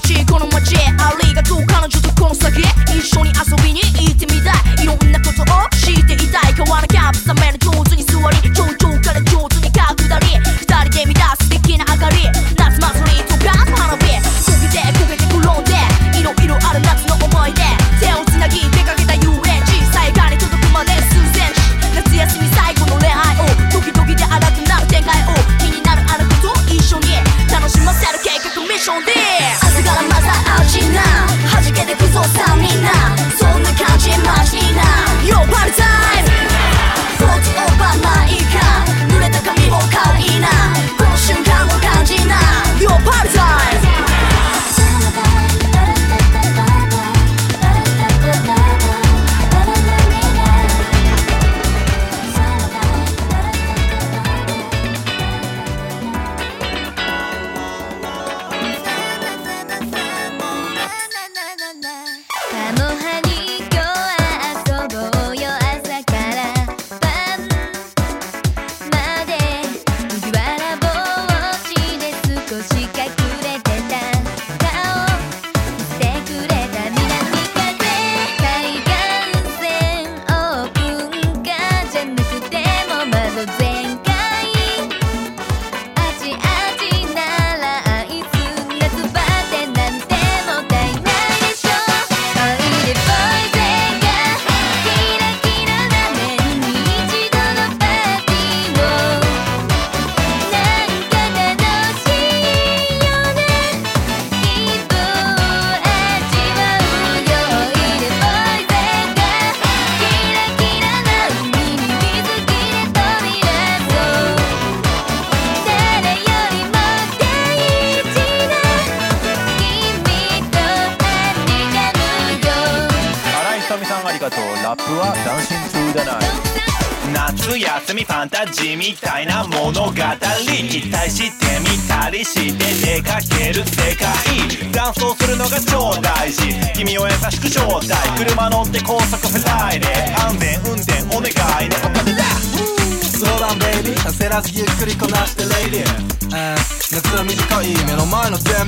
チこの街へありがとう彼女とこの先へ。一緒に遊びに行ってみたい。いろんなことを知っていたい。変わらなきゃ冷めると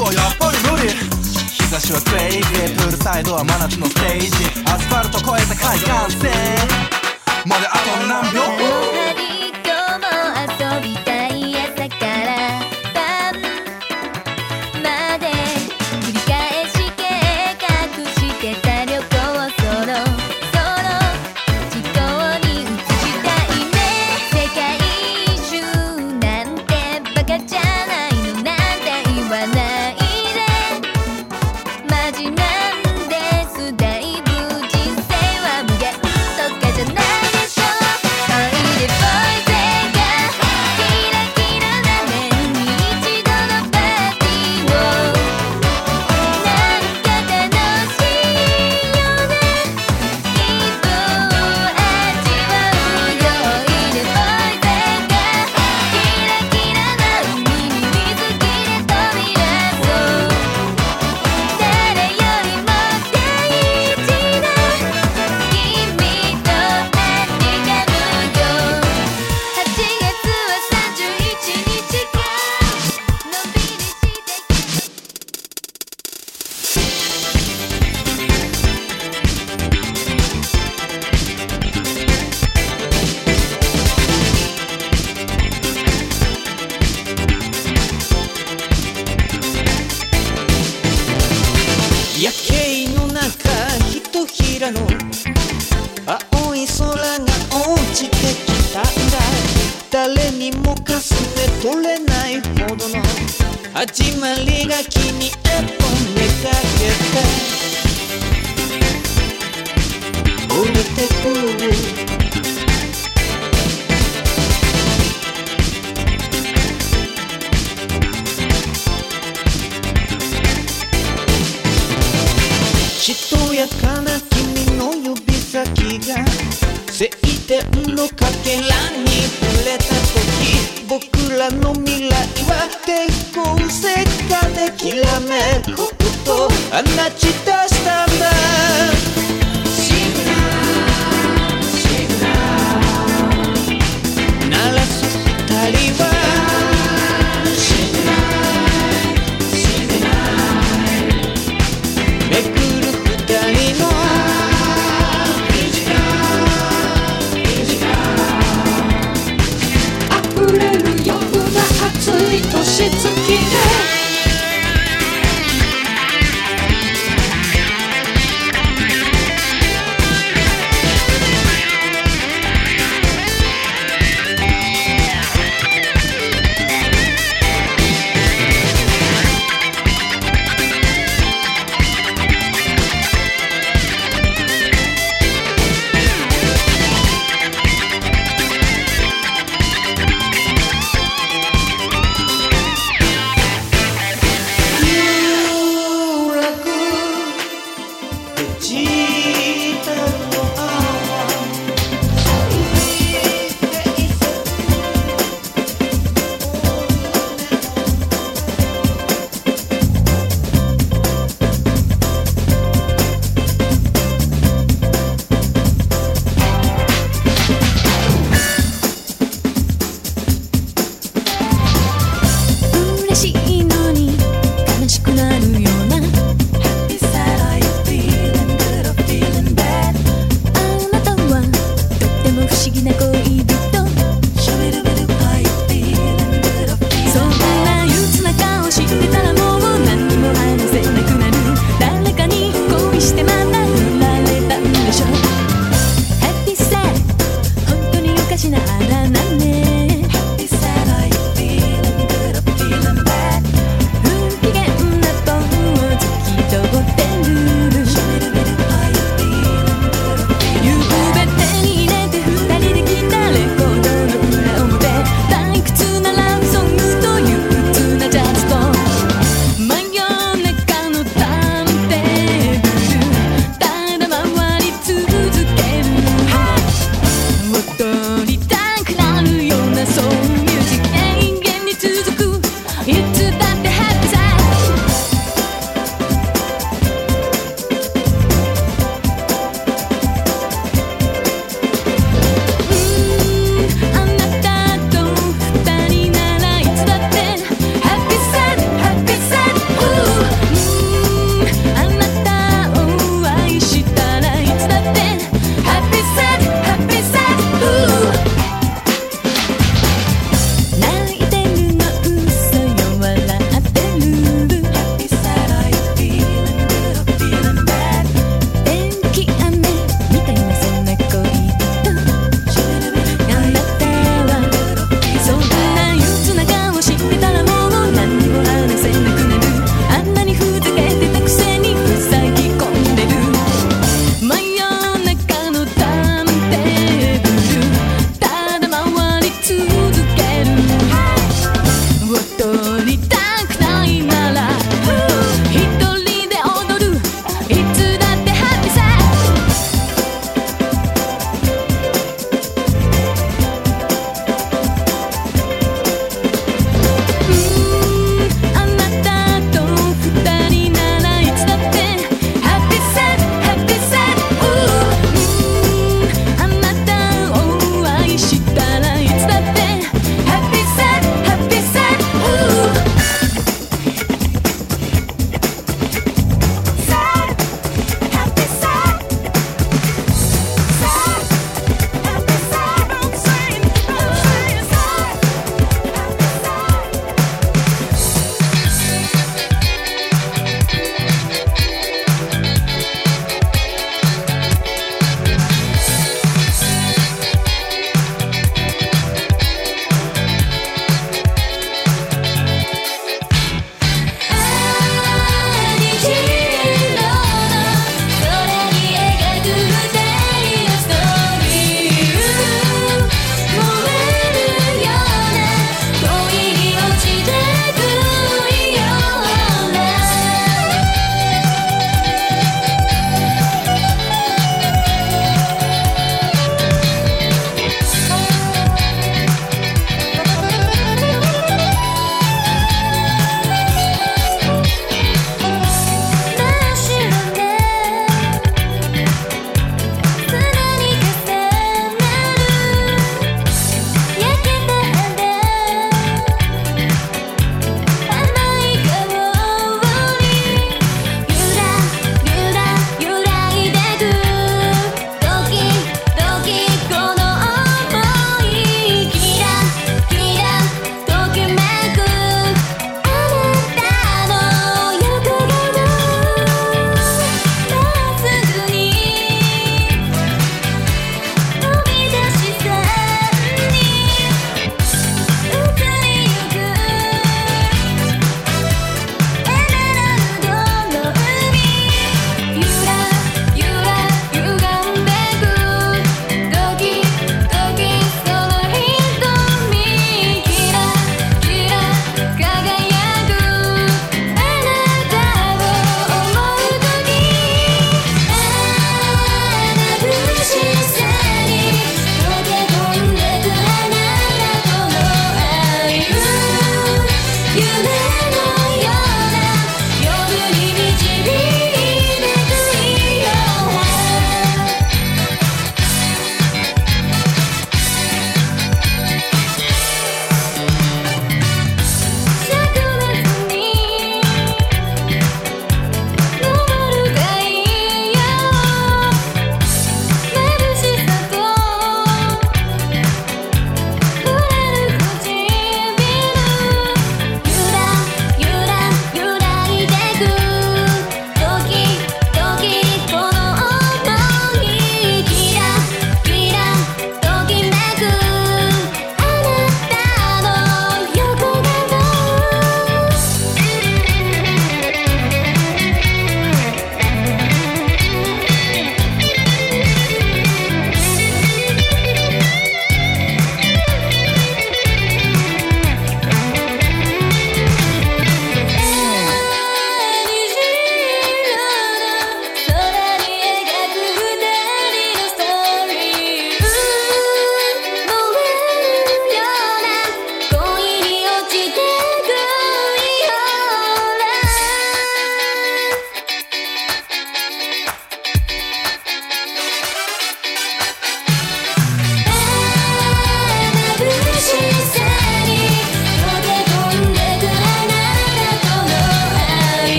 やっぱり無理。日差しはクレイジープールサイドは真夏のステージ。アスファルト越えた海岸線。誰にもかすて取れないほどの始まりが君へとめかけて降りてくるしとやかな君の指先が晴天のかけらにらの未来は抵抗せかできらめること放ちた